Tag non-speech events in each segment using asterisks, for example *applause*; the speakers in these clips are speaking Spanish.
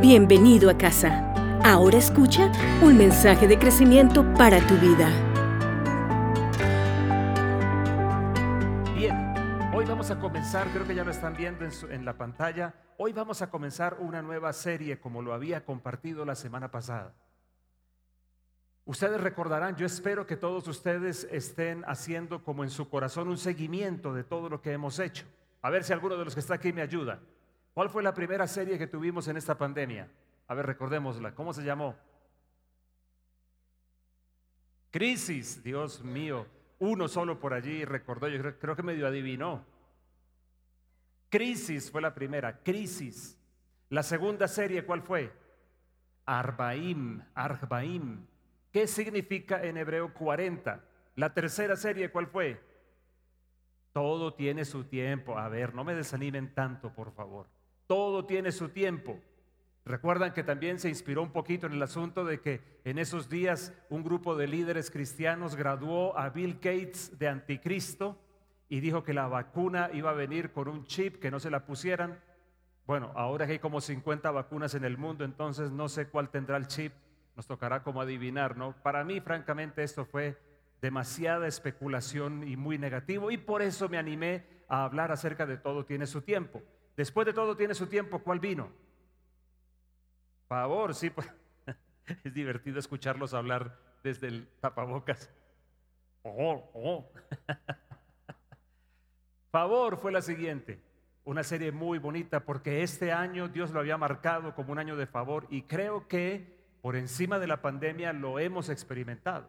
Bienvenido a casa. Ahora escucha un mensaje de crecimiento para tu vida. Bien, hoy vamos a comenzar, creo que ya lo están viendo en, su- la pantalla, hoy vamos a comenzar una nueva serie como lo había compartido la semana pasada. Ustedes recordarán, yo espero que todos ustedes estén haciendo como en su corazón un seguimiento de todo lo que hemos hecho. A ver si alguno de los que está aquí me ayuda. ¿Cuál fue la primera serie que tuvimos en esta pandemia? A ver, recordémosla. ¿Cómo se llamó? Crisis, Dios mío. Uno solo por allí recordó, yo creo, que medio adivinó. Crisis fue la primera, crisis. La segunda serie, ¿cuál fue? Arbaim, Arbaim. ¿Qué significa en hebreo 40? La tercera serie, ¿cuál fue? Todo tiene su tiempo. A ver, no me desanimen tanto, por favor. Todo tiene su tiempo. Recuerdan que también se inspiró un poquito en el asunto de que en esos días un grupo de líderes cristianos graduó a Bill Gates de anticristo y dijo que la vacuna iba a venir con un chip que no se la pusieran. Bueno, ahora que hay como 50 vacunas en el mundo, entonces no sé cuál tendrá el chip. Nos tocará como adivinar, ¿no? Para mí, francamente, esto fue demasiada especulación y muy negativo y por eso me animé a hablar acerca de todo tiene su tiempo. Después de todo tiene su tiempo, ¿cuál vino? Favor, sí, pues, *laughs* es divertido escucharlos hablar desde el tapabocas. Oh, oh. *laughs* Favor fue la siguiente, una serie muy bonita porque este año Dios lo había marcado como un año de favor y creo que por encima de la pandemia lo hemos experimentado.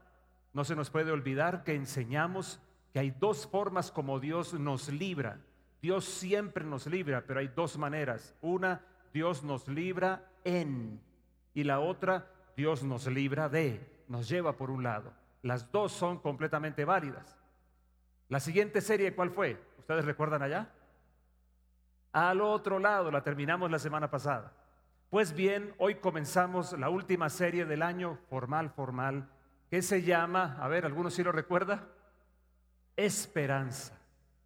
No se nos puede olvidar que enseñamos que hay dos formas como Dios nos libra. Dios siempre nos libra, pero hay dos maneras. Una, Dios nos libra en y la otra, Dios nos libra de, nos lleva por un lado. Las dos son completamente válidas. La siguiente serie, ¿cuál fue? ¿Ustedes recuerdan allá? Al otro lado, la terminamos la semana pasada. Pues bien, hoy comenzamos la última serie del año, formal, formal, que se llama, a ver, ¿alguno sí lo recuerda? Esperanza,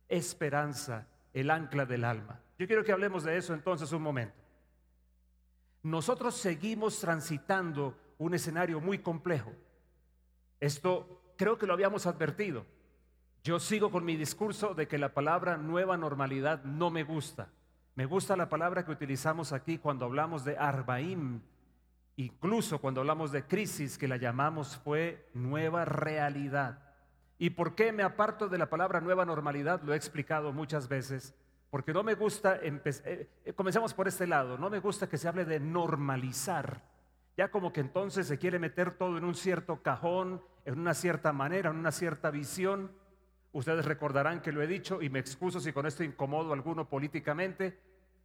esperanza, el ancla del alma. Yo quiero que hablemos de eso entonces un momento. Nosotros seguimos transitando un escenario muy complejo. Esto creo que lo habíamos advertido. Yo sigo con mi discurso de que la palabra nueva normalidad no me gusta. Me gusta la palabra que utilizamos aquí cuando hablamos de Arbaim, incluso cuando hablamos de crisis, que la llamamos fue nueva realidad. ¿Y por qué me aparto de la palabra nueva normalidad? Lo he explicado muchas veces. Porque no me gusta, eh, eh, comencemos por este lado, no me gusta que se hable de normalizar. Ya como que entonces se quiere meter todo en un cierto cajón, en una cierta manera, en una cierta visión. Ustedes recordarán que lo he dicho y me excuso si con esto incomodo a alguno políticamente,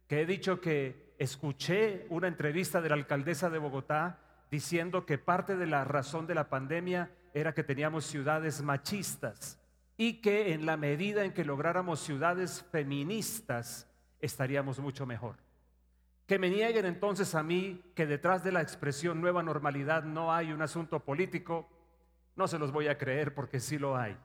que he dicho que escuché una entrevista de la alcaldesa de Bogotá diciendo que parte de la razón de la pandemia era que teníamos ciudades machistas y que en la medida en que lográramos ciudades feministas estaríamos mucho mejor. Que me nieguen entonces a mí que detrás de la expresión nueva normalidad no hay un asunto político, no se los voy a creer porque sí lo hay.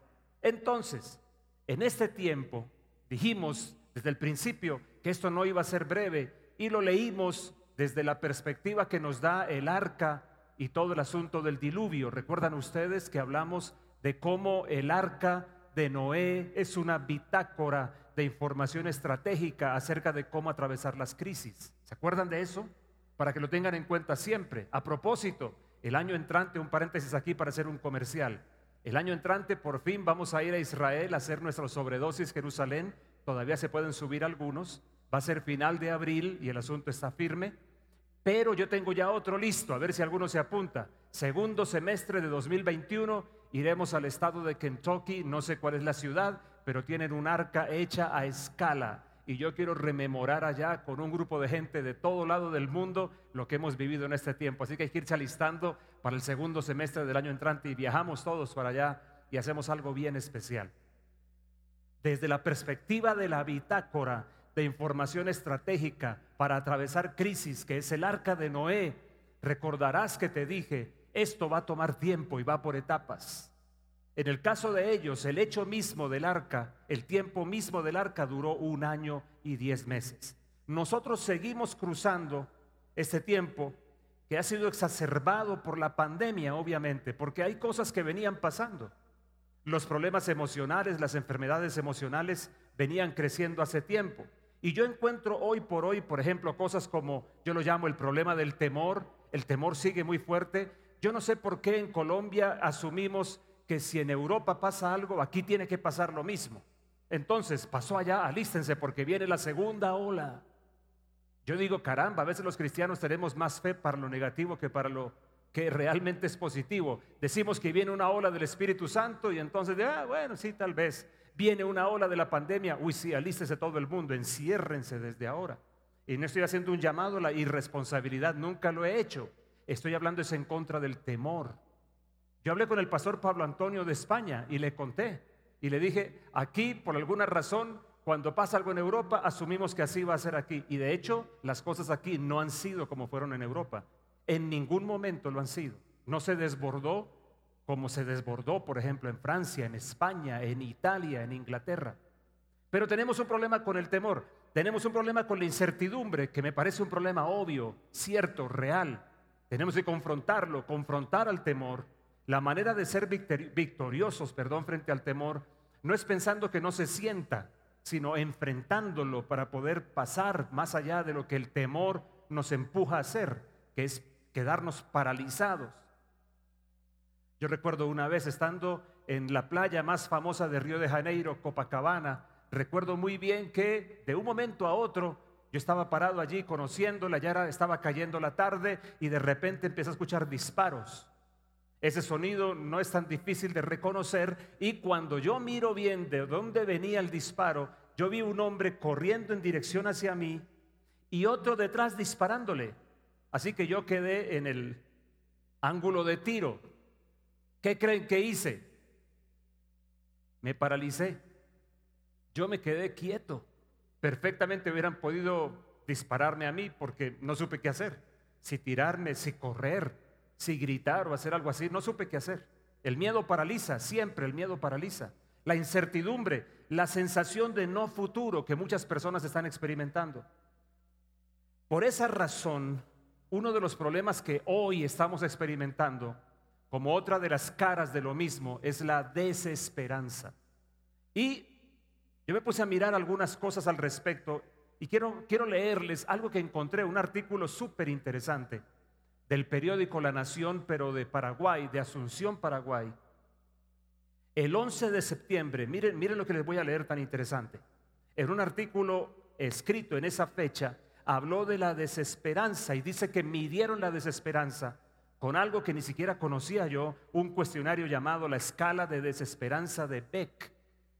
Entonces, en este tiempo dijimos desde el principio que esto no iba a ser breve y lo leímos desde la perspectiva que nos da el arca y todo el asunto del diluvio. Recuerdan ustedes que hablamos de cómo el arca de Noé es una bitácora de información estratégica acerca de cómo atravesar las crisis. ¿Se acuerdan de eso? Para que lo tengan en cuenta siempre. A propósito, el año entrante, un paréntesis aquí para hacer un comercial. El año entrante por fin vamos a ir a Israel a hacer nuestra sobredosis Jerusalén. Todavía se pueden subir algunos. Va a ser final de abril y el asunto está firme. Pero yo tengo ya otro listo, a ver si alguno se apunta. Segundo semestre de 2021 iremos al estado de Kentucky, no sé cuál es la ciudad, pero tienen un arca hecha a escala. Y yo quiero rememorar allá con un grupo de gente de todo lado del mundo lo que hemos vivido en este tiempo. Así que hay que irse alistando para el segundo semestre del año entrante y viajamos todos para allá y hacemos algo bien especial. Desde la perspectiva de la bitácora de información estratégica para atravesar crisis, que es el arca de Noé, recordarás que te dije, esto va a tomar tiempo y va por etapas. En el caso de ellos, el hecho mismo del arca, el tiempo mismo del arca duró un año y diez meses. Nosotros seguimos cruzando este tiempo que ha sido exacerbado por la pandemia, obviamente, porque hay cosas que venían pasando. Los problemas emocionales, las enfermedades emocionales venían creciendo hace tiempo. Y yo encuentro hoy por hoy, por ejemplo, cosas como yo lo llamo el problema del temor. El temor sigue muy fuerte. Yo no sé por qué en Colombia asumimos que si en Europa pasa algo, aquí tiene que pasar lo mismo. Entonces, pasó allá, alístense porque viene la segunda ola. Yo digo, caramba, a veces los cristianos tenemos más fe para lo negativo que para lo que realmente es positivo. Decimos que viene una ola del Espíritu Santo y entonces, ah, bueno, sí, tal vez. Viene una ola de la pandemia, uy, sí, alístese todo el mundo, enciérrense desde ahora. Y no estoy haciendo un llamado a la irresponsabilidad, nunca lo he hecho. Estoy hablando es en contra del temor. Yo hablé con el pastor Pablo Antonio de España y le conté y le dije, aquí por alguna razón cuando pasa algo en Europa, asumimos que así va a ser aquí. Y de hecho, las cosas aquí no han sido como fueron en Europa. En ningún momento lo han sido. No se desbordó como se desbordó, por ejemplo, en Francia, en España, en Italia, en Inglaterra. Pero tenemos un problema con el temor. Tenemos un problema con la incertidumbre, que me parece un problema obvio, cierto, real. Tenemos que confrontarlo, confrontar al temor. La manera de ser victoriosos, perdón, frente al temor, no es pensando que no se sienta, sino enfrentándolo para poder pasar más allá de lo que el temor nos empuja a hacer, que es quedarnos paralizados. Yo recuerdo una vez estando en la playa más famosa de Río de Janeiro, Copacabana, recuerdo muy bien que de un momento a otro yo estaba parado allí conociéndola, ya estaba cayendo la tarde y de repente empecé a escuchar disparos. Ese sonido no es tan difícil de reconocer y cuando yo miro bien de dónde venía el disparo, yo vi un hombre corriendo en dirección hacia mí y otro detrás disparándole. Así que yo quedé en el ángulo de tiro. ¿Qué creen que hice? Me paralicé. Yo me quedé quieto. Perfectamente hubieran podido dispararme a mí porque no supe qué hacer. Si tirarme, si correr, si gritar o hacer algo así, no supe qué hacer. El miedo paraliza, siempre el miedo paraliza. La incertidumbre, la sensación de no futuro que muchas personas están experimentando. Por esa razón, uno de los problemas que hoy estamos experimentando, como otra de las caras de lo mismo, es la desesperanza. Y yo me puse a mirar algunas cosas al respecto y quiero, quiero leerles algo que encontré, un artículo súper interesante del periódico La Nación, pero de Paraguay, de Asunción, Paraguay. El 11 de septiembre, miren, miren lo que les voy a leer tan interesante. En un artículo escrito en esa fecha, habló de la desesperanza y dice que midieron la desesperanza con algo que ni siquiera conocía yo, un cuestionario llamado la escala de desesperanza de Beck.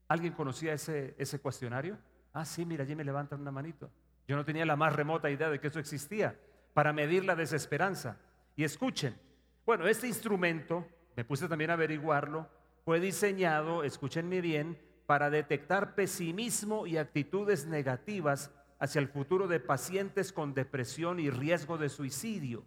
¿Alguien conocía ese, ese cuestionario? Ah, sí, mira, allí me levantan una manito. Yo no tenía la más remota idea de que eso existía para medir la desesperanza. Y escuchen, bueno, este instrumento, me puse también a averiguarlo, fue diseñado, escúchenme bien, para detectar pesimismo y actitudes negativas hacia el futuro de pacientes con depresión y riesgo de suicidio.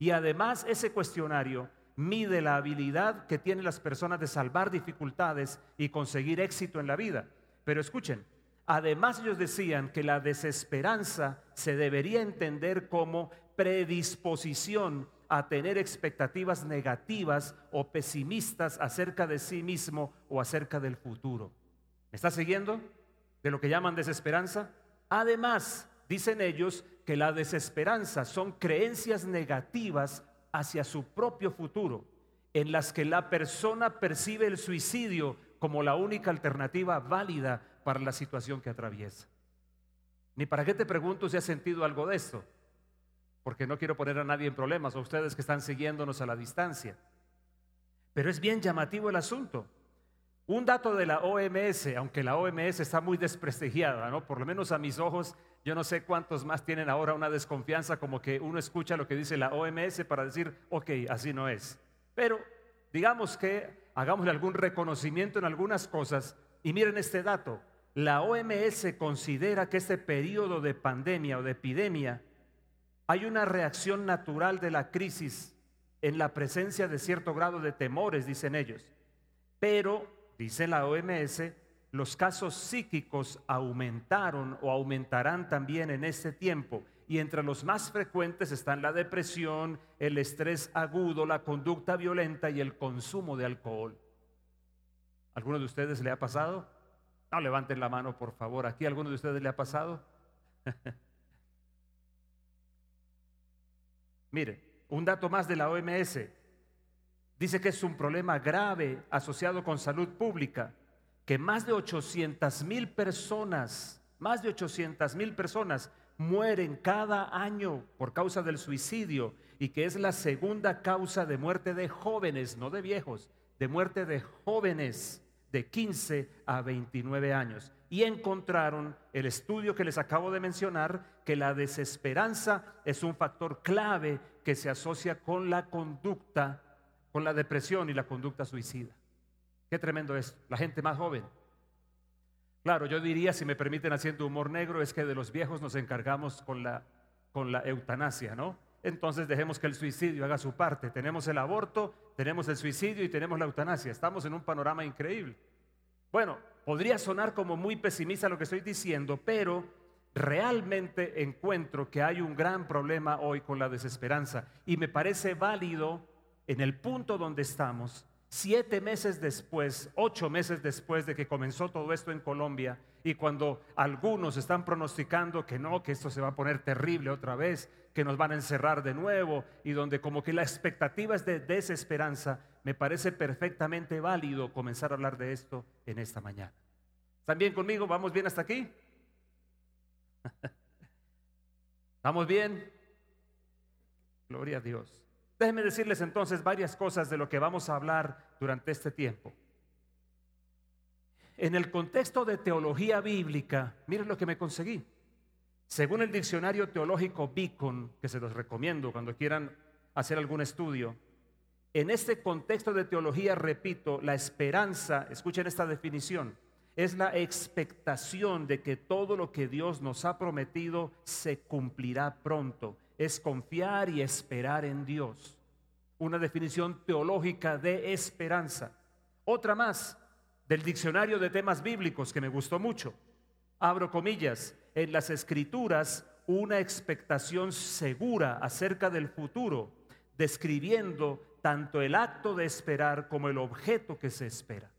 Y además ese cuestionario mide la habilidad que tienen las personas de salvar dificultades y conseguir éxito en la vida. Pero escuchen, además ellos decían que la desesperanza se debería entender como predisposición a tener expectativas negativas o pesimistas acerca de sí mismo o acerca del futuro. ¿Me está siguiendo? De lo que llaman desesperanza. Además, dicen ellos que la desesperanza son creencias negativas hacia su propio futuro, en las que la persona percibe el suicidio como la única alternativa válida para la situación que atraviesa. Ni para qué te pregunto si has sentido algo de esto porque no quiero poner a nadie en problemas, a ustedes que están siguiéndonos a la distancia. Pero es bien llamativo el asunto. Un dato de la OMS, aunque la OMS está muy desprestigiada, ¿no? Por lo menos a mis ojos, yo no sé cuántos más tienen ahora una desconfianza como que uno escucha lo que dice la OMS para decir, ok, así no es. Pero digamos que hagámosle algún reconocimiento en algunas cosas y miren este dato. La OMS considera que este periodo de pandemia o de epidemia hay una reacción natural de la crisis en la presencia de cierto grado de temores, dicen ellos. Pero, dice la OMS, los casos psíquicos aumentaron o aumentarán también en este tiempo y entre los más frecuentes están la depresión, el estrés agudo, la conducta violenta y el consumo de alcohol. ¿Alguno de ustedes le ha pasado? No levanten la mano, por favor. ¿Aquí alguno de ustedes le ha pasado? *laughs* Mire, un dato más de la OMS. Dice que es un problema grave asociado con salud pública, que más de 800 mil personas, más de 800 mil personas mueren cada año por causa del suicidio y que es la segunda causa de muerte de jóvenes, no de viejos, de muerte de jóvenes de 15 a 29 años. Y encontraron el estudio que les acabo de mencionar, que la desesperanza es un factor clave que se asocia con la conducta, con la depresión y la conducta suicida. Qué tremendo es, la gente más joven Claro, yo diría, si me permiten haciendo humor negro, es que de los viejos nos encargamos con la, con la eutanasia, ¿no? Entonces dejemos que el suicidio haga su parte. Tenemos el aborto, tenemos el suicidio y tenemos la eutanasia. Estamos en un panorama increíble. Bueno, podría sonar como muy pesimista lo que estoy diciendo, pero realmente encuentro que hay un gran problema hoy con la desesperanza y me parece válido en el punto donde estamos Siete meses después, ocho meses después de que comenzó todo esto en Colombia, y cuando algunos están pronosticando que no, que esto se va a poner terrible otra vez, que nos van a encerrar de nuevo, y donde como que la expectativa es de desesperanza, me parece perfectamente válido comenzar a hablar de esto en esta mañana. ¿Están bien conmigo? ¿Vamos bien hasta aquí? *laughs* ¿Vamos bien? Gloria a Dios. Déjenme decirles entonces varias cosas de lo que vamos a hablar durante este tiempo. En el contexto de teología bíblica, miren lo que me conseguí. Según el diccionario teológico Beacon, que se los recomiendo cuando quieran hacer algún estudio, en este contexto de teología, repito, la esperanza, escuchen esta definición, es la expectación de que todo lo que Dios nos ha prometido se cumplirá pronto es confiar y esperar en Dios. Una definición teológica de esperanza. Otra más del diccionario de temas bíblicos que me gustó mucho. Abro comillas, en las escrituras una expectación segura acerca del futuro, describiendo tanto el acto de esperar como el objeto que se espera.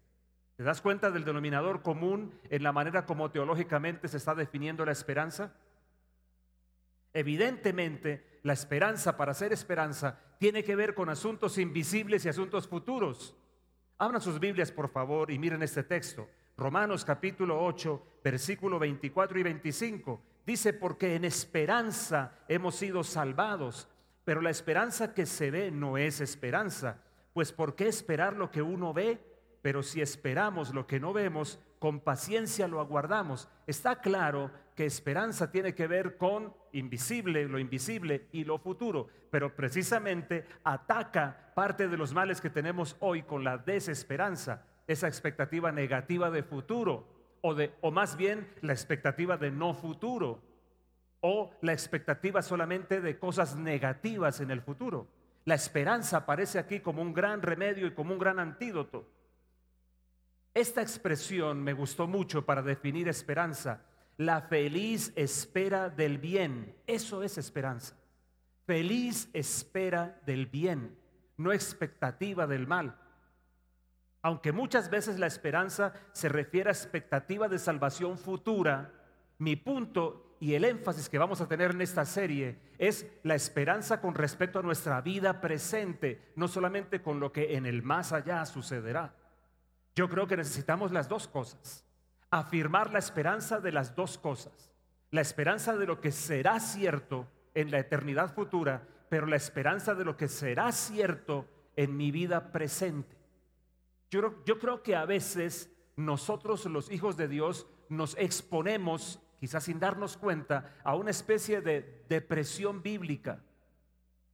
¿Te das cuenta del denominador común en la manera como teológicamente se está definiendo la esperanza? Evidentemente, la esperanza, para ser esperanza, tiene que ver con asuntos invisibles y asuntos futuros. Abran sus Biblias, por favor, y miren este texto. Romanos capítulo 8, versículo 24 y 25. Dice, porque en esperanza hemos sido salvados, pero la esperanza que se ve no es esperanza. Pues ¿por qué esperar lo que uno ve? Pero si esperamos lo que no vemos, con paciencia lo aguardamos. Está claro que esperanza tiene que ver con invisible, lo invisible y lo futuro, pero precisamente ataca parte de los males que tenemos hoy con la desesperanza, esa expectativa negativa de futuro o de o más bien la expectativa de no futuro o la expectativa solamente de cosas negativas en el futuro. La esperanza aparece aquí como un gran remedio y como un gran antídoto. Esta expresión me gustó mucho para definir esperanza. La feliz espera del bien. Eso es esperanza. Feliz espera del bien, no expectativa del mal. Aunque muchas veces la esperanza se refiere a expectativa de salvación futura, mi punto y el énfasis que vamos a tener en esta serie es la esperanza con respecto a nuestra vida presente, no solamente con lo que en el más allá sucederá. Yo creo que necesitamos las dos cosas. Afirmar la esperanza de las dos cosas. La esperanza de lo que será cierto en la eternidad futura, pero la esperanza de lo que será cierto en mi vida presente. Yo, yo creo que a veces nosotros los hijos de Dios nos exponemos, quizás sin darnos cuenta, a una especie de depresión bíblica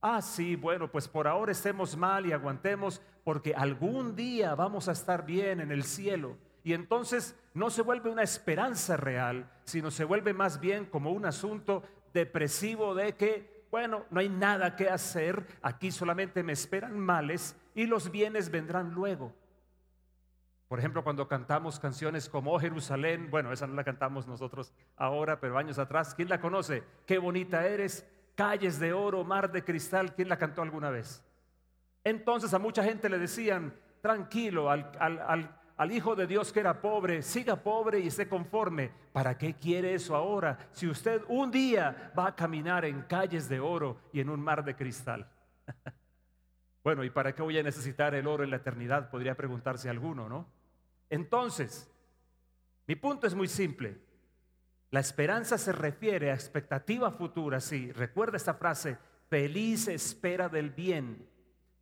Ah, sí, bueno, pues por ahora estemos mal y aguantemos porque algún día vamos a estar bien en el cielo. Y entonces no se vuelve una esperanza real, sino se vuelve más bien como un asunto depresivo de que, bueno, no hay nada que hacer, aquí solamente me esperan males y los bienes vendrán luego. Por ejemplo, cuando cantamos canciones como Oh Jerusalén, bueno, esa no la cantamos nosotros ahora, pero años atrás, ¿quién la conoce? Qué bonita eres, calles de oro, mar de cristal, ¿quién la cantó alguna vez? Entonces a mucha gente le decían, tranquilo, al, al, Hijo de Dios que era pobre, siga pobre y esté conforme. ¿Para qué quiere eso ahora? Si usted un día va a caminar en calles de oro y en un mar de cristal. *laughs* bueno, ¿y para qué voy a necesitar el oro en la eternidad? Podría preguntarse alguno, ¿no? Entonces, mi punto es muy simple. La esperanza se refiere a expectativa futura, sí. Recuerda esta frase, feliz espera del bien,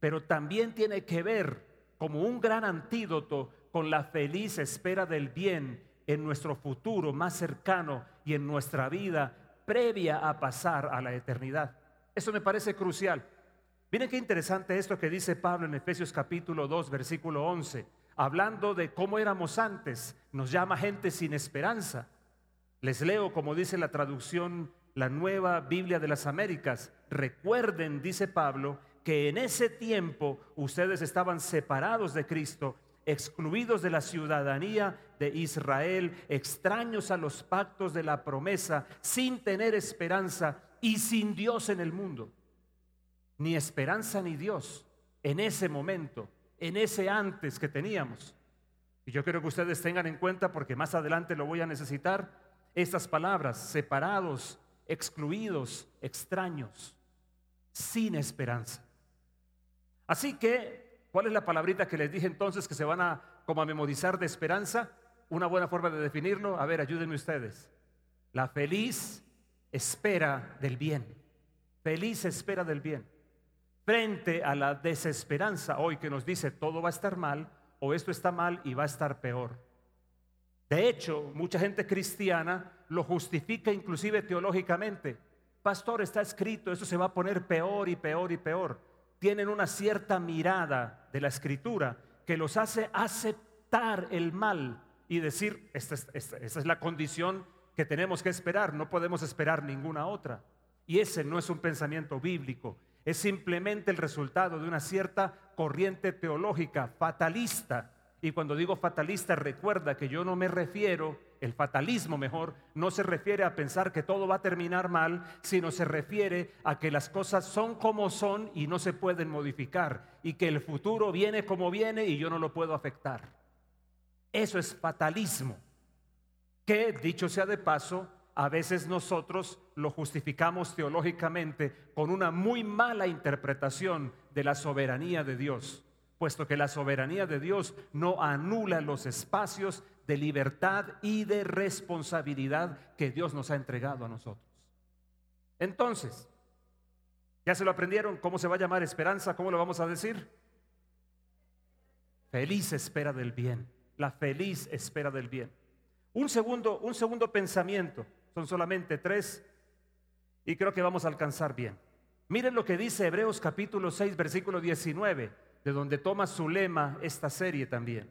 pero también tiene que ver como un gran antídoto con la feliz espera del bien en nuestro futuro más cercano y en nuestra vida previa a pasar a la eternidad. Eso me parece crucial. Miren qué interesante esto que dice Pablo en Efesios capítulo 2, versículo 11, hablando de cómo éramos antes, nos llama gente sin esperanza. Les leo como dice la traducción, la nueva Biblia de las Américas. Recuerden, dice Pablo, que en ese tiempo ustedes estaban separados de Cristo, excluidos de la ciudadanía de Israel, extraños a los pactos de la promesa, sin tener esperanza y sin Dios en el mundo. Ni esperanza ni Dios en ese momento, en ese antes que teníamos. Y yo quiero que ustedes tengan en cuenta, porque más adelante lo voy a necesitar, estas palabras, separados, excluidos, extraños, sin esperanza. Así que, ¿cuál es la palabrita que les dije entonces que se van a como a memorizar de esperanza? Una buena forma de definirlo. A ver, ayúdenme ustedes. La feliz espera del bien. Feliz espera del bien. Frente a la desesperanza hoy que nos dice todo va a estar mal o esto está mal y va a estar peor. De hecho, mucha gente cristiana lo justifica inclusive teológicamente. Pastor, está escrito, eso se va a poner peor y peor y peor tienen una cierta mirada de la escritura que los hace aceptar el mal y decir, esta, es la condición que tenemos que esperar, no podemos esperar ninguna otra. Y ese no es un pensamiento bíblico, es simplemente el resultado de una cierta corriente teológica fatalista y cuando digo fatalista, recuerda que yo no me refiero, el fatalismo mejor, no se refiere a pensar que todo va a terminar mal, sino se refiere a que las cosas son como son y no se pueden modificar, y que el futuro viene como viene y yo no lo puedo afectar. Eso es fatalismo, que dicho sea de paso, a veces nosotros lo justificamos teológicamente con una muy mala interpretación de la soberanía de Dios puesto que la soberanía de Dios no anula los espacios de libertad y de responsabilidad que Dios nos ha entregado a nosotros. Entonces, ¿ya se lo aprendieron? ¿Cómo se va a llamar esperanza? ¿Cómo lo vamos a decir? Feliz espera del bien, la feliz espera del bien. Un segundo, un segundo pensamiento, son solamente tres y creo que vamos a alcanzar bien. Miren lo que dice Hebreos capítulo 6, versículo 19 de donde toma su lema esta serie también.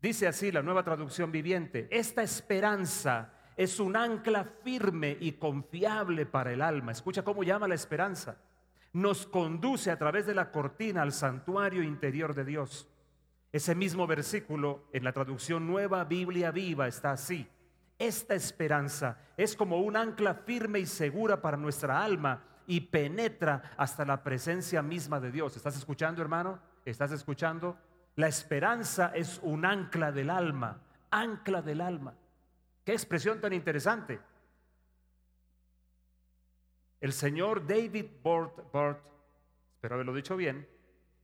Dice así la nueva traducción viviente, esta esperanza es un ancla firme y confiable para el alma. Escucha cómo llama la esperanza. Nos conduce a través de la cortina al santuario interior de Dios. Ese mismo versículo en la traducción nueva Biblia viva está así. Esta esperanza es como un ancla firme y segura para nuestra alma y penetra hasta la presencia misma de Dios. ¿Estás escuchando, hermano? ¿Estás escuchando? La esperanza es un ancla del alma, ancla del alma. Qué expresión tan interesante. El señor David Bort, Bort espero haberlo dicho bien,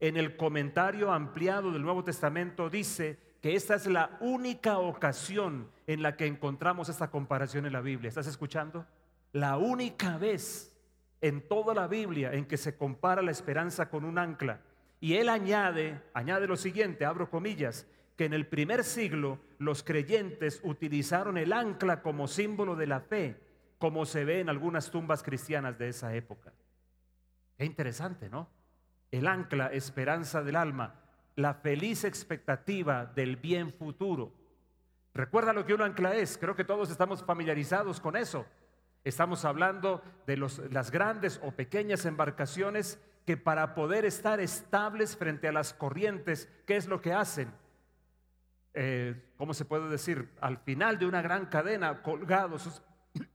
en el comentario ampliado del Nuevo Testamento dice que esta es la única ocasión en la que encontramos esta comparación en la Biblia. ¿Estás escuchando? La única vez en toda la Biblia en que se compara la esperanza con un ancla. Y él añade, añade lo siguiente, abro comillas, que en el primer siglo los creyentes utilizaron el ancla como símbolo de la fe, como se ve en algunas tumbas cristianas de esa época. Qué interesante, ¿no? El ancla, esperanza del alma, la feliz expectativa del bien futuro. Recuerda lo que un ancla es, creo que todos estamos familiarizados con eso. Estamos hablando de las grandes o pequeñas embarcaciones que para poder estar estables frente a las corrientes, ¿qué es lo que hacen? eh, ¿cómo se puede decir? Al final de una gran cadena, colgado,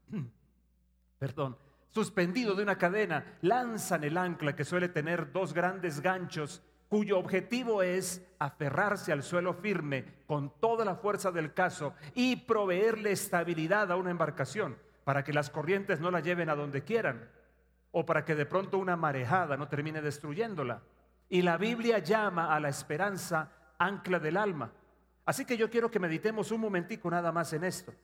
*coughs* perdón, suspendido de una cadena, lanzan el ancla que suele tener dos grandes ganchos cuyo objetivo es aferrarse al suelo firme con toda la fuerza del caso y proveerle estabilidad a una embarcación para que las corrientes no la lleven a donde quieran o para que de pronto una marejada no termine destruyéndola. Y la Biblia llama a la esperanza ancla del alma. Así que yo quiero que meditemos un momentico nada más en esto.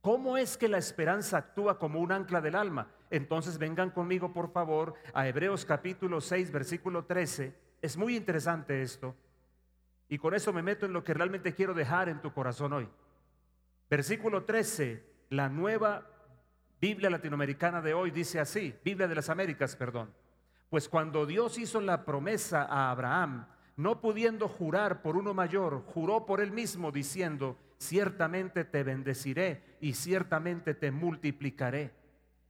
¿Cómo es que la esperanza actúa como un ancla del alma? Entonces vengan conmigo, por favor, a Hebreos capítulo 6, versículo 13 es muy interesante esto. Y con eso me meto en lo que realmente quiero dejar en tu corazón hoy. Versículo 13, la nueva Biblia latinoamericana de hoy dice así, Biblia de las Américas, perdón. Pues cuando Dios hizo la promesa a Abraham, no pudiendo jurar por uno mayor, juró por él mismo diciendo, ciertamente te bendeciré y ciertamente te multiplicaré.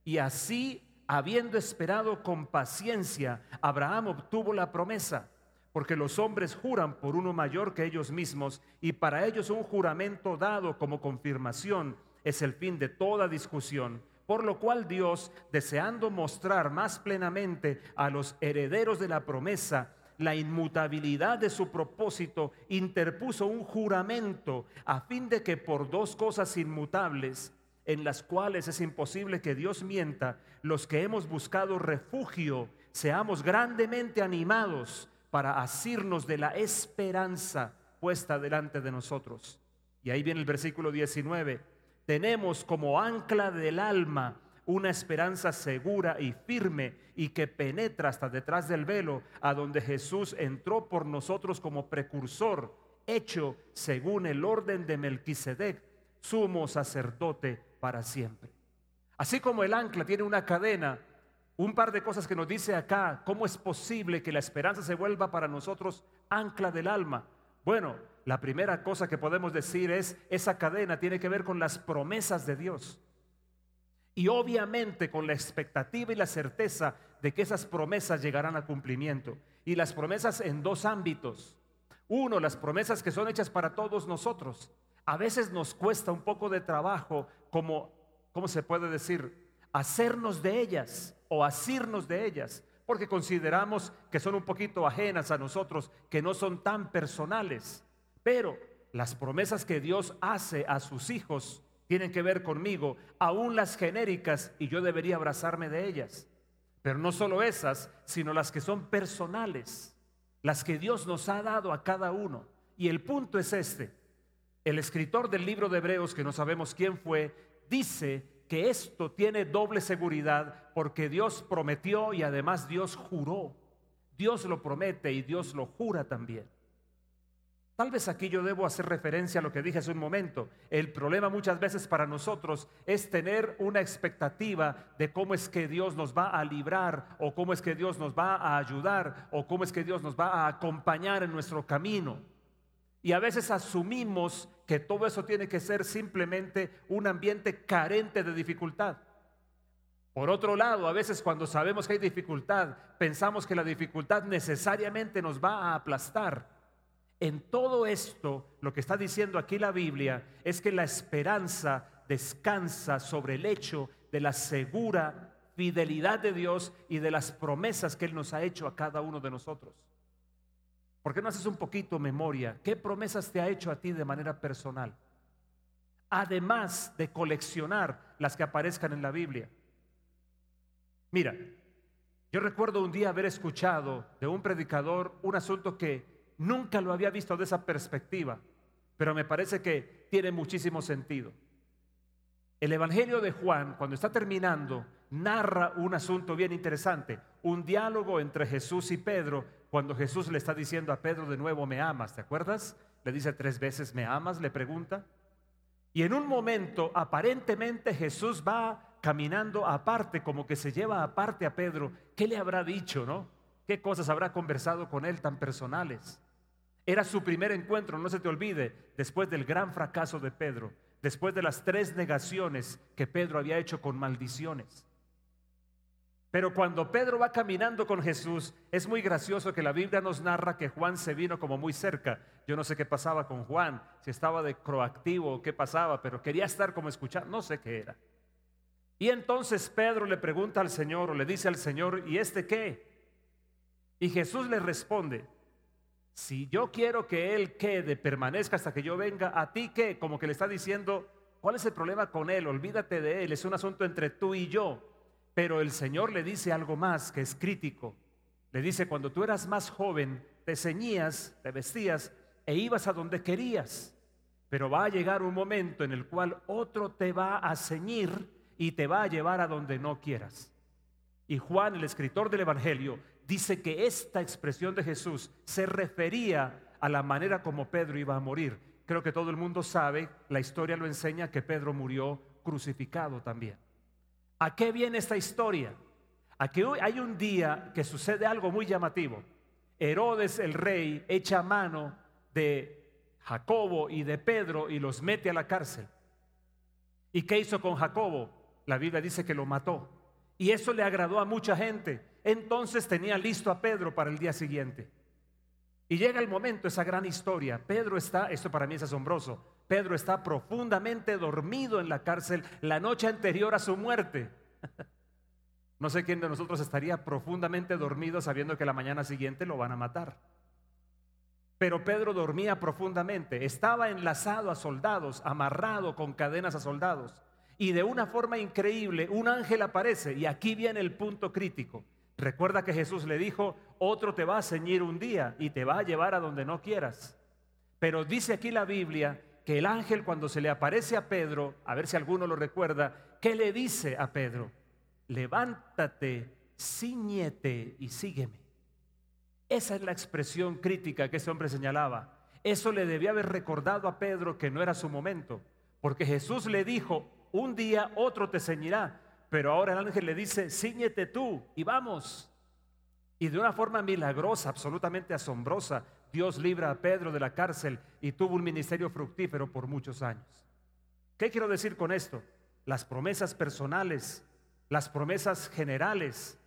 Y así habiendo esperado con paciencia, Abraham obtuvo la promesa, porque los hombres juran por uno mayor que ellos mismos, y para ellos un juramento dado como confirmación es el fin de toda discusión. Por lo cual Dios, deseando mostrar más plenamente a los herederos de la promesa, la inmutabilidad de su propósito, interpuso un juramento a fin de que por dos cosas inmutables, en las cuales es imposible que Dios mienta, los que hemos buscado refugio, seamos grandemente animados para asirnos de la esperanza puesta delante de nosotros. Y ahí viene el versículo 19. Tenemos como ancla del alma una esperanza segura y firme y que penetra hasta detrás del velo, a donde Jesús entró por nosotros como precursor, hecho según el orden de Melquisedec, sumo sacerdote para siempre. Así como el ancla tiene una cadena, un par de cosas que nos dice acá, ¿cómo es posible que la esperanza se vuelva para nosotros ancla del alma? Bueno, la primera cosa que podemos decir es, esa cadena tiene que ver con las promesas de Dios. Y obviamente con la expectativa y la certeza de que esas promesas llegarán a cumplimiento. Y las promesas en dos ámbitos. Uno, las promesas que son hechas para todos nosotros. A veces nos cuesta un poco de trabajo como, ¿cómo se puede decir? Hacernos de ellas o asirnos de ellas, porque consideramos que son un poquito ajenas a nosotros, que no son tan personales. Pero las promesas que Dios hace a sus hijos tienen que ver conmigo, aún las genéricas, y yo debería abrazarme de ellas. Pero no solo esas, sino las que son personales, las que Dios nos ha dado a cada uno. Y el punto es este, el escritor del libro de Hebreos, que no sabemos quién fue, dice que esto tiene doble seguridad porque Dios prometió y además Dios juró. Dios lo promete y Dios lo jura también. Tal vez aquí yo debo hacer referencia a lo que dije hace un momento. El problema muchas veces para nosotros es tener una expectativa de cómo es que Dios nos va a librar o cómo es que Dios nos va a ayudar o cómo es que Dios nos va a acompañar en nuestro camino. Y a veces asumimos que todo eso tiene que ser simplemente un ambiente carente de dificultad. Por otro lado, a veces cuando sabemos que hay dificultad, pensamos que la dificultad necesariamente nos va a aplastar. En todo esto, lo que está diciendo aquí la Biblia es que la esperanza descansa sobre el hecho de la segura fidelidad de Dios y de las promesas que Él nos ha hecho a cada uno de nosotros. ¿Por qué no haces un poquito memoria? ¿Qué promesas te ha hecho a ti de manera personal? Además de coleccionar las que aparezcan en la Biblia. Mira, yo recuerdo un día haber escuchado de un predicador un asunto que nunca lo había visto de esa perspectiva, pero me parece que tiene muchísimo sentido. El Evangelio de Juan, cuando está terminando, narra un asunto bien interesante, un diálogo entre Jesús y Pedro cuando Jesús le está diciendo a Pedro de nuevo, me amas, ¿te acuerdas? Le dice tres veces, ¿me amas? Le pregunta. Y en un momento, aparentemente Jesús va caminando aparte, como que se lleva aparte a Pedro. ¿Qué le habrá dicho, no? ¿Qué cosas habrá conversado con él tan personales? Era su primer encuentro, no se te olvide, después del gran fracaso de Pedro, después de las tres negaciones que Pedro había hecho con maldiciones. Pero cuando Pedro va caminando con Jesús, es muy gracioso que la Biblia nos narra que Juan se vino como muy cerca. Yo no sé qué pasaba con Juan, si estaba de croactivo o qué pasaba, pero quería estar como escuchar, no sé qué era. Y entonces Pedro le pregunta al Señor o le dice al Señor, ¿y este qué? Y Jesús le responde, si yo quiero que Él quede, permanezca hasta que yo venga, ¿a ti qué? Como que le está diciendo, ¿cuál es el problema con Él? Olvídate de Él, es un asunto entre tú y yo. Pero el Señor le dice algo más que es crítico. Le dice, cuando tú eras más joven, te ceñías, te vestías e ibas a donde querías. Pero va a llegar un momento en el cual otro te va a ceñir y te va a llevar a donde no quieras. Y Juan, el escritor del Evangelio, dice que esta expresión de Jesús se refería a la manera como Pedro iba a morir. Creo que todo el mundo sabe, la historia lo enseña, que Pedro murió crucificado también. ¿A qué viene esta historia? Aquí hay un día que sucede algo muy llamativo. Herodes el rey echa mano de Jacobo y de Pedro y los mete a la cárcel. ¿Y qué hizo con Jacobo? La Biblia dice que lo mató. Y eso le agradó a mucha gente. Entonces tenía listo a Pedro para el día siguiente. Y llega el momento, esa gran historia. Pedro está, esto para mí es asombroso, Pedro está profundamente dormido en la cárcel la noche anterior a su muerte. *laughs* No sé quién de nosotros estaría profundamente dormido sabiendo que la mañana siguiente lo van a matar. Pero Pedro dormía profundamente, estaba enlazado a soldados, amarrado con cadenas a soldados. Y de una forma increíble, un ángel aparece y aquí viene el punto crítico. Recuerda que Jesús le dijo, otro te va a ceñir un día y te va a llevar a donde no quieras. Pero dice aquí la Biblia que el ángel cuando se le aparece a Pedro, a ver si alguno lo recuerda, ¿qué le dice a Pedro? Levántate, ciñete y sígueme. Esa es la expresión crítica que ese hombre señalaba. Eso le debía haber recordado a Pedro que no era su momento, porque Jesús le dijo, un día otro te ceñirá, pero ahora el ángel le dice, ciñete tú y vamos. Y de una forma milagrosa, absolutamente asombrosa, Dios libra a Pedro de la cárcel y tuvo un ministerio fructífero por muchos años. ¿Qué quiero decir con esto? Las promesas personales, las promesas generales,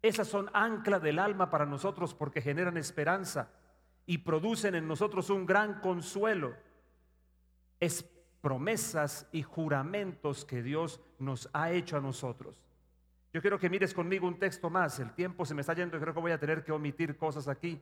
esas son ancla del alma para nosotros porque generan esperanza y producen en nosotros un gran consuelo. Promesas y juramentos que Dios nos ha hecho a nosotros. Yo quiero que mires conmigo un texto más. El tiempo se me está yendo y creo que voy a tener que omitir cosas aquí.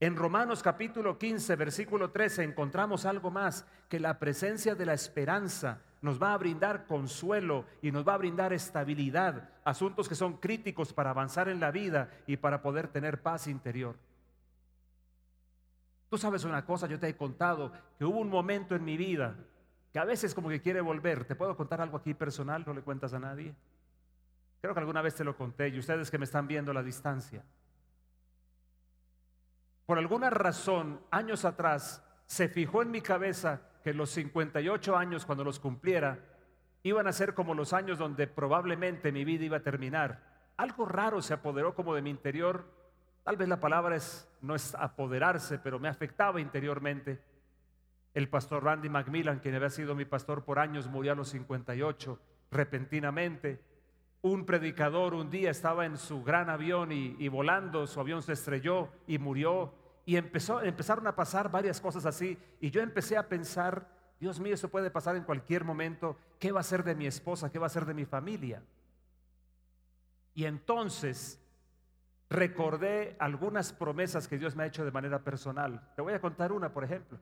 En Romanos capítulo 15, versículo 13, encontramos algo más, que la presencia de la esperanza nos va a brindar consuelo y nos va a brindar estabilidad, asuntos que son críticos para avanzar en la vida y para poder tener paz interior. Tú sabes una cosa, yo te he contado que hubo un momento en mi vida que a veces como que quiere volver. ¿Te puedo contar algo aquí personal? ¿No le cuentas a nadie? Creo que alguna vez te lo conté y ustedes que me están viendo a la distancia. Por alguna razón, años atrás, se fijó en mi cabeza que los 58 años, cuando los cumpliera, iban a ser como los años donde probablemente mi vida iba a terminar. Algo raro se apoderó como de mi interior. Tal vez la palabra es, no es apoderarse, pero me afectaba interiormente. El pastor Randy Macmillan, quien había sido mi pastor por años, murió a los 58 repentinamente. Un predicador un día estaba en su gran avión y, volando, su avión se estrelló y murió. Y empezaron a pasar varias cosas así. Y yo empecé a pensar, Dios mío, eso puede pasar en cualquier momento. ¿Qué va a ser de mi esposa? ¿Qué va a ser de mi familia? Y entonces recordé algunas promesas que Dios me ha hecho de manera personal. Te voy a contar una, por ejemplo.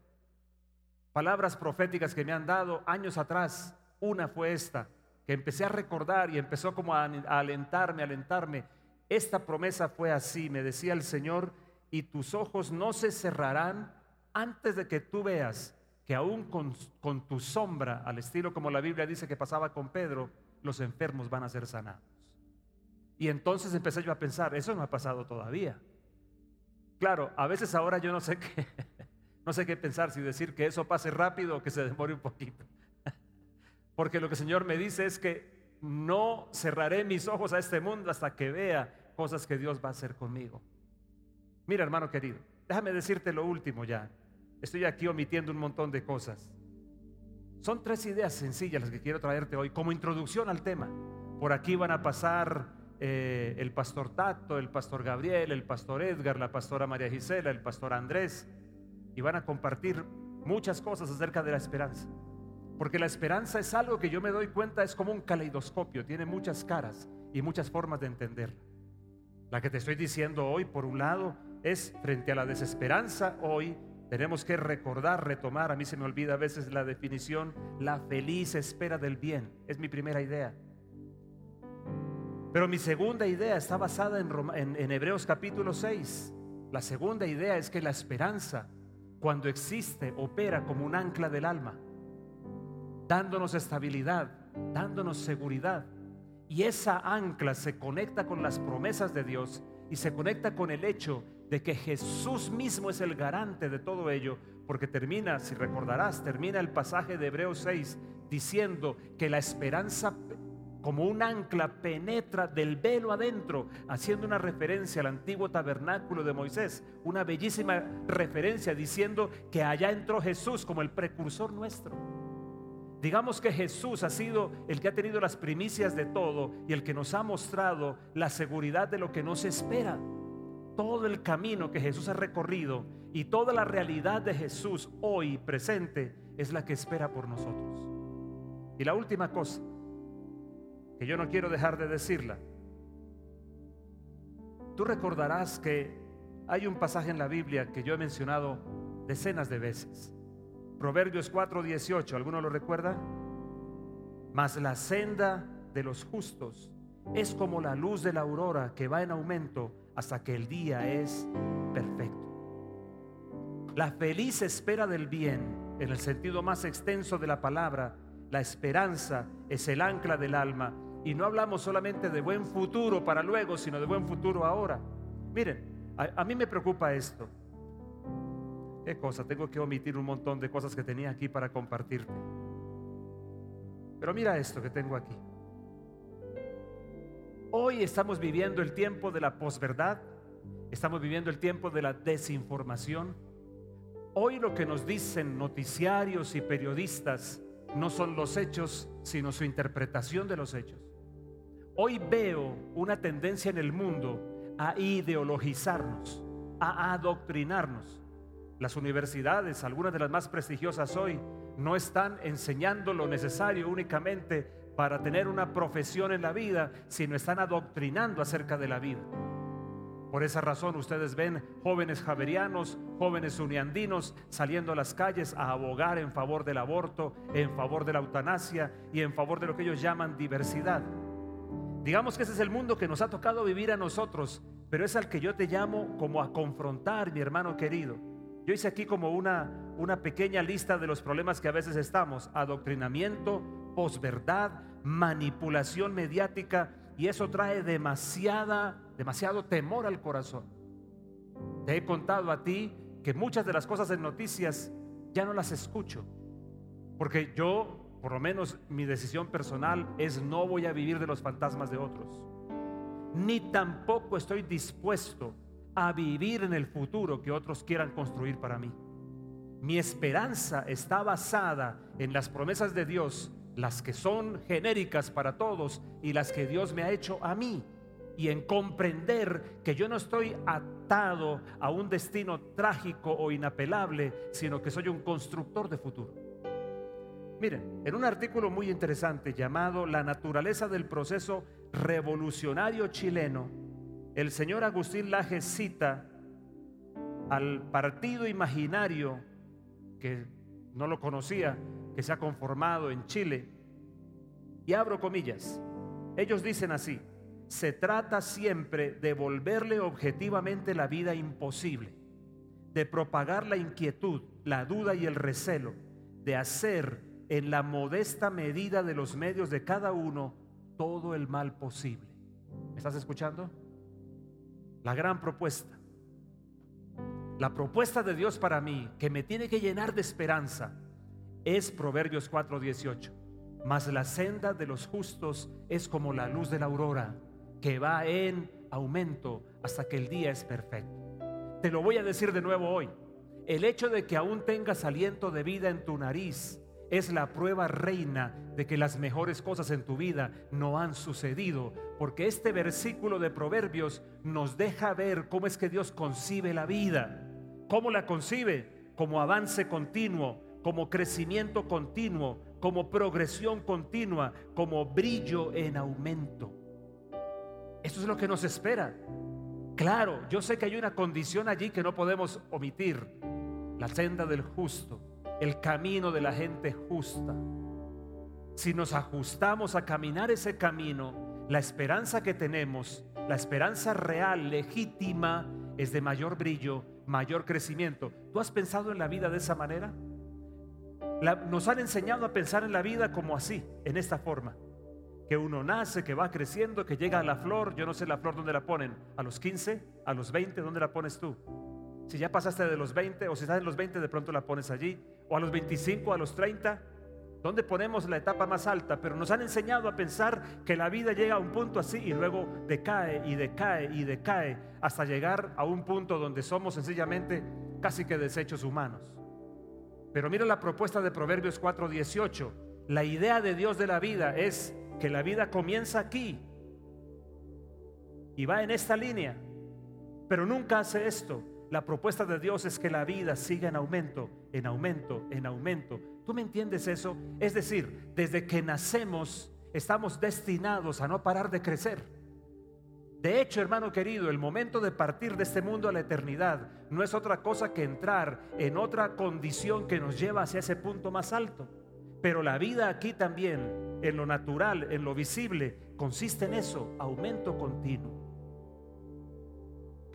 Palabras proféticas que me han dado años atrás. Una fue esta que empecé a recordar y empezó como a, alentarme, alentarme. Esta promesa fue así, me decía el Señor, y tus ojos no se cerrarán antes de que tú veas que aún con, con tu sombra, al estilo como la Biblia dice que pasaba con Pedro, los enfermos van a ser sanados. Y entonces empecé yo a pensar, eso no ha pasado todavía. Claro, a veces ahora yo no sé *laughs* qué, no sé qué pensar, si decir que eso pase rápido o que se demore un poquito. *laughs* Porque lo que el Señor me dice es que no cerraré mis ojos a este mundo hasta que vea cosas que Dios va a hacer conmigo. Mira, hermano querido, déjame decirte lo último ya. Estoy aquí omitiendo un montón de cosas. Son tres ideas sencillas las que quiero traerte hoy como introducción al tema. Por aquí van a pasar eh, el pastor Tato, el pastor Gabriel, el pastor Edgar, la pastora María Gisela, el pastor Andrés, y van a compartir muchas cosas acerca de la esperanza. Porque la esperanza es algo que yo me doy cuenta es como un caleidoscopio, tiene muchas caras y muchas formas de entenderla. La que te estoy diciendo hoy, por un lado, es frente a la desesperanza, hoy tenemos que recordar, retomar, a mí se me olvida a veces la definición, la feliz espera del bien, es mi primera idea. Pero mi segunda idea está basada en, Hebreos capítulo 6. La segunda idea es que la esperanza, cuando existe, opera como un ancla del alma, dándonos estabilidad, dándonos seguridad. Y esa ancla se conecta con las promesas de Dios y se conecta con el hecho de que Jesús mismo es el garante de todo ello, porque termina, si recordarás, termina el pasaje de Hebreos 6 diciendo que la esperanza como un ancla penetra del velo adentro, haciendo una referencia al antiguo tabernáculo de Moisés, una bellísima referencia diciendo que allá entró Jesús como el precursor nuestro. Digamos que Jesús ha sido el que ha tenido las primicias de todo y el que nos ha mostrado la seguridad de lo que nos espera todo el camino que Jesús ha recorrido y toda la realidad de Jesús hoy presente es la que espera por nosotros. Y la última cosa, que yo no quiero dejar de decirla, tú recordarás que hay un pasaje en la Biblia que yo he mencionado decenas de veces. Proverbios 4:18, ¿alguno lo recuerda? Mas la senda de los justos es como la luz de la aurora que va en aumento hasta que el día es perfecto. La feliz espera del bien, en el sentido más extenso de la palabra, la esperanza es el ancla del alma. Y no hablamos solamente de buen futuro para luego, sino de buen futuro ahora. Miren, a, mí me preocupa esto. ¿Qué cosa? Tengo que omitir un montón de cosas que tenía aquí para compartirte. Pero mira esto que tengo aquí. Hoy estamos viviendo el tiempo de la posverdad, estamos viviendo el tiempo de la desinformación. Hoy lo que nos dicen noticiarios y periodistas no son los hechos, sino su interpretación de los hechos. Hoy veo una tendencia en el mundo a ideologizarnos, a adoctrinarnos. Las universidades, algunas de las más prestigiosas hoy, no están enseñando lo necesario únicamente para tener una profesión en la vida, sino están adoctrinando acerca de la vida. Por esa razón ustedes ven jóvenes javerianos, jóvenes uniandinos saliendo a las calles a abogar en favor del aborto, en favor de la eutanasia y en favor de lo que ellos llaman diversidad. Digamos que ese es el mundo que nos ha tocado vivir a nosotros, pero es al que yo te llamo como a confrontar, mi hermano querido. Yo hice aquí como una, una pequeña lista de los problemas que a veces estamos. Adoctrinamiento, posverdad, manipulación mediática y eso trae demasiada, demasiado temor al corazón. Te he contado a ti que muchas de las cosas en noticias ya no las escucho, porque yo, por lo menos mi decisión personal es no voy a vivir de los fantasmas de otros, ni tampoco estoy dispuesto a vivir en el futuro que otros quieran construir para mí. Mi esperanza está basada en las promesas de Dios las que son genéricas para todos y las que Dios me ha hecho a mí. Y en comprender que yo no estoy atado a un destino trágico o inapelable, sino que soy un constructor de futuro. Miren, en un artículo muy interesante llamado La naturaleza del proceso revolucionario chileno, el señor Agustín Laje cita al partido imaginario, que no lo conocía, que se ha conformado en Chile. Y abro comillas. Ellos dicen así, se trata siempre de volverle objetivamente la vida imposible, de propagar la inquietud, la duda y el recelo, de hacer en la modesta medida de los medios de cada uno todo el mal posible. ¿Me estás escuchando? La gran propuesta. La propuesta de Dios para mí, que me tiene que llenar de esperanza, es Proverbios 4:18. Mas la senda de los justos es como la luz de la aurora, que va en aumento hasta que el día es perfecto. Te lo voy a decir de nuevo hoy. El hecho de que aún tengas aliento de vida en tu nariz es la prueba reina de que las mejores cosas en tu vida no han sucedido, porque este versículo de Proverbios nos deja ver cómo es que Dios concibe la vida. ¿Cómo la concibe? Como avance continuo, como crecimiento continuo, como progresión continua, como brillo en aumento. Eso es lo que nos espera. Claro, yo sé que hay una condición allí que no podemos omitir, la senda del justo el camino de la gente justa. Si nos ajustamos a caminar ese camino, la esperanza que tenemos, la esperanza real, legítima, es de mayor brillo, mayor crecimiento. ¿Tú has pensado en la vida de esa manera? nos han enseñado a pensar en la vida como así, en esta forma. Que uno nace, que va creciendo, que llega a la flor. Yo no sé la flor dónde la ponen. ¿A los 15? ¿A los 20? ¿Dónde la pones tú? Si ya pasaste de los 20 o si estás en los 20, de pronto la pones allí. O a los 25, a los 30. ¿Dónde ponemos la etapa más alta? Pero nos han enseñado a pensar que la vida llega a un punto así y luego decae y decae y decae hasta llegar a un punto donde somos sencillamente casi que desechos humanos. Pero mira la propuesta de Proverbios 4:18. La idea de Dios de la vida es que la vida comienza aquí y va en esta línea, pero nunca hace esto la propuesta de Dios es que la vida siga en aumento, en aumento, en aumento. ¿Tú me entiendes eso? Es decir, desde que nacemos estamos destinados a no parar de crecer. De hecho, hermano querido, el momento de partir de este mundo a la eternidad no es otra cosa que entrar en otra condición que nos lleva hacia ese punto más alto. Pero la vida aquí también, en lo natural, en lo visible, consiste en eso, aumento continuo.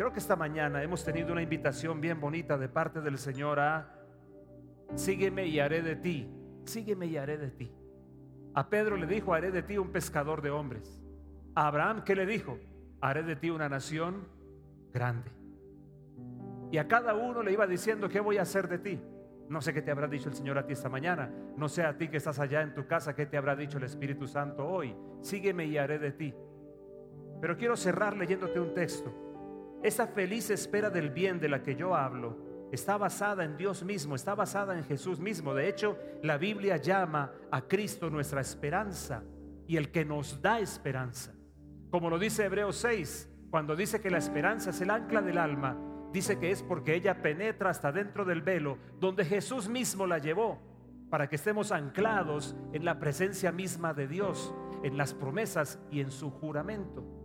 Creo que esta mañana hemos tenido una invitación bien bonita de parte del Señor a sígueme y haré de ti, sígueme y haré de ti. A Pedro le dijo, haré de ti un pescador de hombres. A Abraham, ¿qué le dijo? Haré de ti una nación grande. Y a cada uno le iba diciendo, ¿qué voy a hacer de ti? No sé qué te habrá dicho el Señor a ti esta mañana. No sé a ti que estás allá en tu casa, qué te habrá dicho el Espíritu Santo hoy. Sígueme y haré de ti. Pero quiero cerrar leyéndote un texto esa feliz espera del bien de la que yo hablo está basada en Dios mismo, está basada en Jesús mismo. De hecho, la Biblia llama a Cristo nuestra esperanza y el que nos da esperanza. Como lo dice Hebreos 6, cuando dice que la esperanza es el ancla del alma, dice que es porque ella penetra hasta dentro del velo, donde Jesús mismo la llevó, para que estemos anclados en la presencia misma de Dios, en las promesas y en su juramento.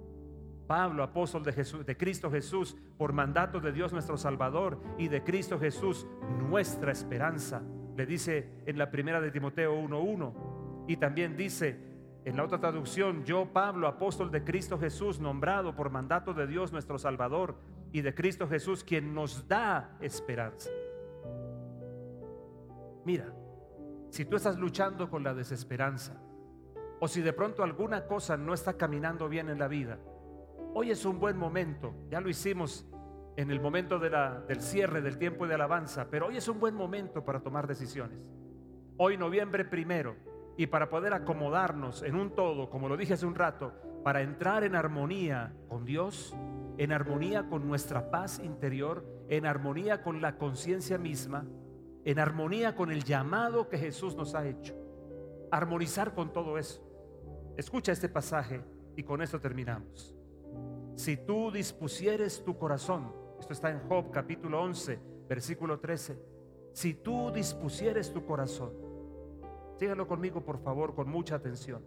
Pablo, apóstol de, Jesús, de Cristo Jesús, por mandato de Dios nuestro Salvador y de Cristo Jesús, nuestra esperanza. Le dice en la primera de Timoteo 1.1. Y también dice en la otra traducción, yo Pablo, apóstol de Cristo Jesús, nombrado por mandato de Dios nuestro Salvador y de Cristo Jesús, quien nos da esperanza. Mira, si tú estás luchando con la desesperanza, o si de pronto alguna cosa no está caminando bien en la vida, Hoy es un buen momento, ya lo hicimos en el momento del cierre del tiempo de alabanza, pero hoy es un buen momento para tomar decisiones. Hoy noviembre primero, y para poder acomodarnos en un todo, como lo dije hace un rato, para entrar en armonía con Dios, en armonía con nuestra paz interior, en armonía con la conciencia misma, en armonía con el llamado que Jesús nos ha hecho. Armonizar con todo eso. Escucha este pasaje y con esto terminamos. Si tú dispusieres tu corazón, esto está en Job capítulo 11, versículo 13. Si tú dispusieres tu corazón, sígalo conmigo por favor con mucha atención,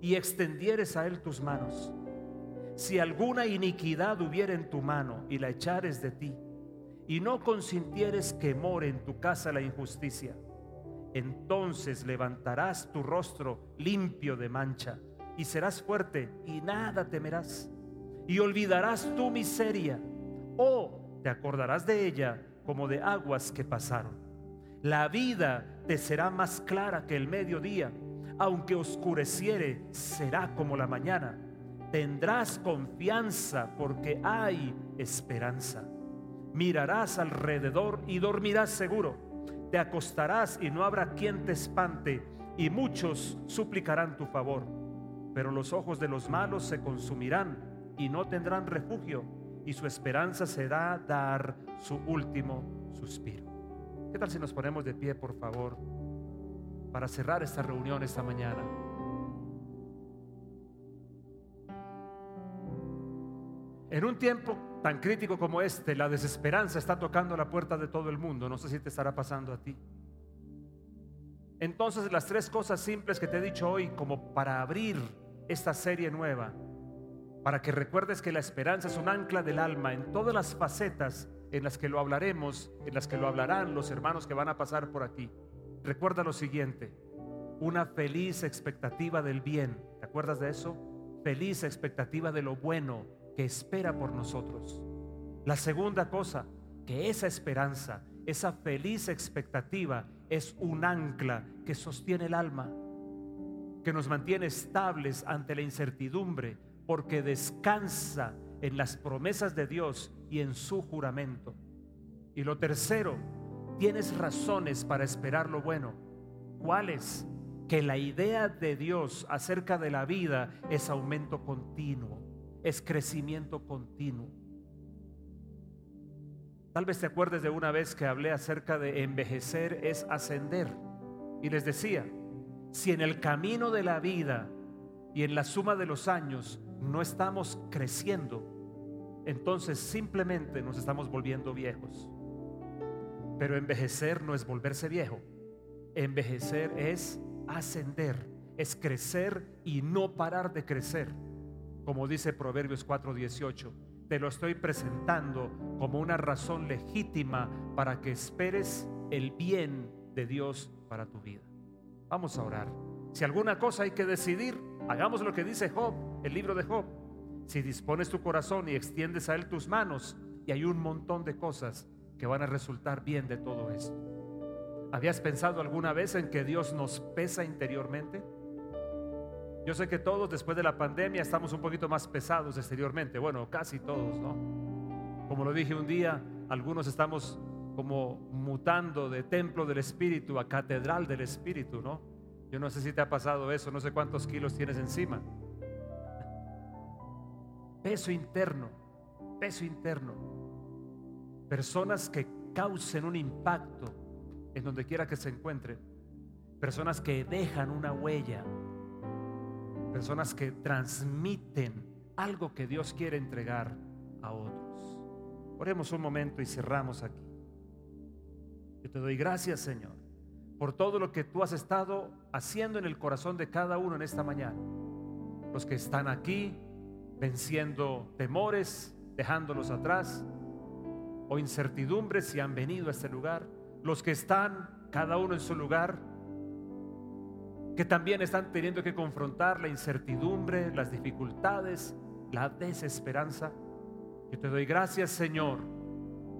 y extendieres a él tus manos. Si alguna iniquidad hubiera en tu mano y la echares de ti, y no consintieres que more en tu casa la injusticia, entonces levantarás tu rostro limpio de mancha y serás fuerte y nada temerás y olvidarás tu miseria o te acordarás de ella como de aguas que pasaron. La vida te será más clara que el mediodía, aunque oscureciere, será como la mañana. Tendrás confianza porque hay esperanza. Mirarás alrededor y dormirás seguro. Te acostarás y no habrá quien te espante, y muchos suplicarán tu favor. Pero los ojos de los malos se consumirán y no tendrán refugio y su esperanza será dar su último suspiro. ¿Qué tal si nos ponemos de pie, por favor? para cerrar esta reunión esta mañana. En un tiempo tan crítico como este, la desesperanza está tocando la puerta de todo el mundo. No sé si te estará pasando a ti. Entonces las tres cosas simples que te he dicho hoy como para abrir esta serie nueva, para que recuerdes que la esperanza es un ancla del alma en todas las facetas en las que lo hablaremos, en las que lo hablarán los hermanos que van a pasar por aquí. Recuerda lo siguiente, una feliz expectativa del bien. ¿Te acuerdas de eso? Feliz expectativa de lo bueno que espera por nosotros. La segunda cosa, que esa esperanza, esa feliz expectativa es un ancla que sostiene el alma, que nos mantiene estables ante la incertidumbre, porque descansa en las promesas de Dios y en su juramento. Y lo tercero, tienes razones para esperar lo bueno. ¿Cuáles? Que la idea de Dios acerca de la vida es aumento continuo es crecimiento continuo. Tal vez te acuerdes de una vez que hablé acerca de envejecer es ascender. Y les decía, si en el camino de la vida y en la suma de los años no estamos creciendo, entonces simplemente nos estamos volviendo viejos. Pero envejecer no es volverse viejo. Envejecer es ascender, es crecer y no parar de crecer como dice Proverbios 4:18. Te lo estoy presentando como una razón legítima para que esperes el bien de Dios para tu vida. Vamos a orar. Si alguna cosa hay que decidir, hagamos lo que dice Job, el libro de Job. Si dispones tu corazón y extiendes a él tus manos, y hay un montón de cosas que van a resultar bien de todo esto. ¿Habías pensado alguna vez en que Dios nos pesa interiormente? Yo sé que todos después de la pandemia estamos un poquito más pesados exteriormente, bueno, casi todos, ¿no? Como lo dije un día, algunos estamos como mutando de templo del Espíritu a catedral del Espíritu, ¿no? Yo no sé si te ha pasado eso, no sé cuántos kilos tienes encima. Peso interno, peso interno. Personas que causen un impacto en donde quiera que se encuentren. Personas que dejan una huella personas que transmiten algo que Dios quiere entregar a otros. Oremos un momento y cerramos aquí. Yo te doy gracias, Señor, por todo lo que tú has estado haciendo en el corazón de cada uno en esta mañana. Los que están aquí venciendo temores, dejándolos atrás, o incertidumbres si han venido a este lugar. Los que están cada uno en su lugar que también están teniendo que confrontar la incertidumbre, las dificultades, la desesperanza. Yo te doy gracias, Señor,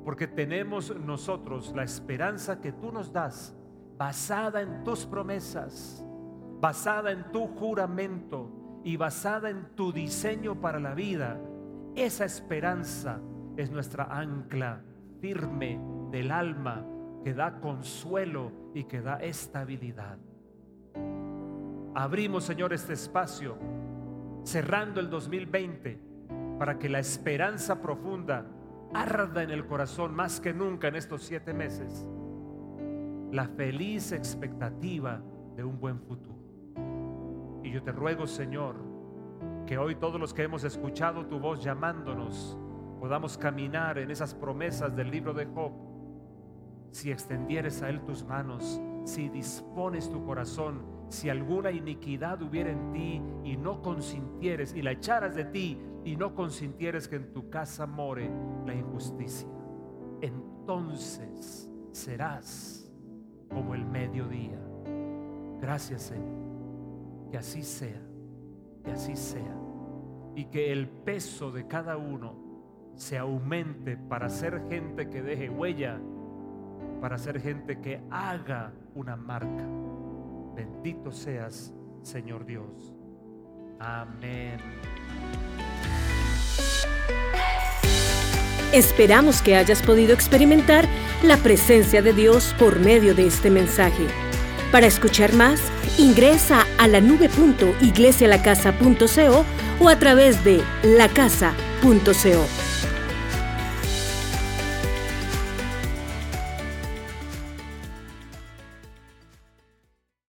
porque tenemos nosotros la esperanza que tú nos das, basada en tus promesas, basada en tu juramento y basada en tu diseño para la vida. Esa esperanza es nuestra ancla firme del alma que da consuelo y que da estabilidad. Abrimos, Señor, este espacio, cerrando el 2020, para que la esperanza profunda arda en el corazón más que nunca en estos siete meses. La feliz expectativa de un buen futuro. Yo te ruego, Señor, que hoy todos los que hemos escuchado tu voz llamándonos, podamos caminar en esas promesas del libro de Job. Si extendieres a Él tus manos, si dispones tu corazón, si alguna iniquidad hubiera en ti y no consintieres y la echaras de ti y no consintieres que en tu casa more la injusticia, entonces serás como el mediodía. Gracias Señor. Que así sea, que así sea. Y que el peso de cada uno se aumente para ser gente que deje huella, para ser gente que haga una marca. Bendito seas, Señor Dios. Amén. Esperamos que hayas podido experimentar la presencia de Dios por medio de este mensaje. Para escuchar más, ingresa a la nube.iglesialacasa.co o a través de lacasa.co.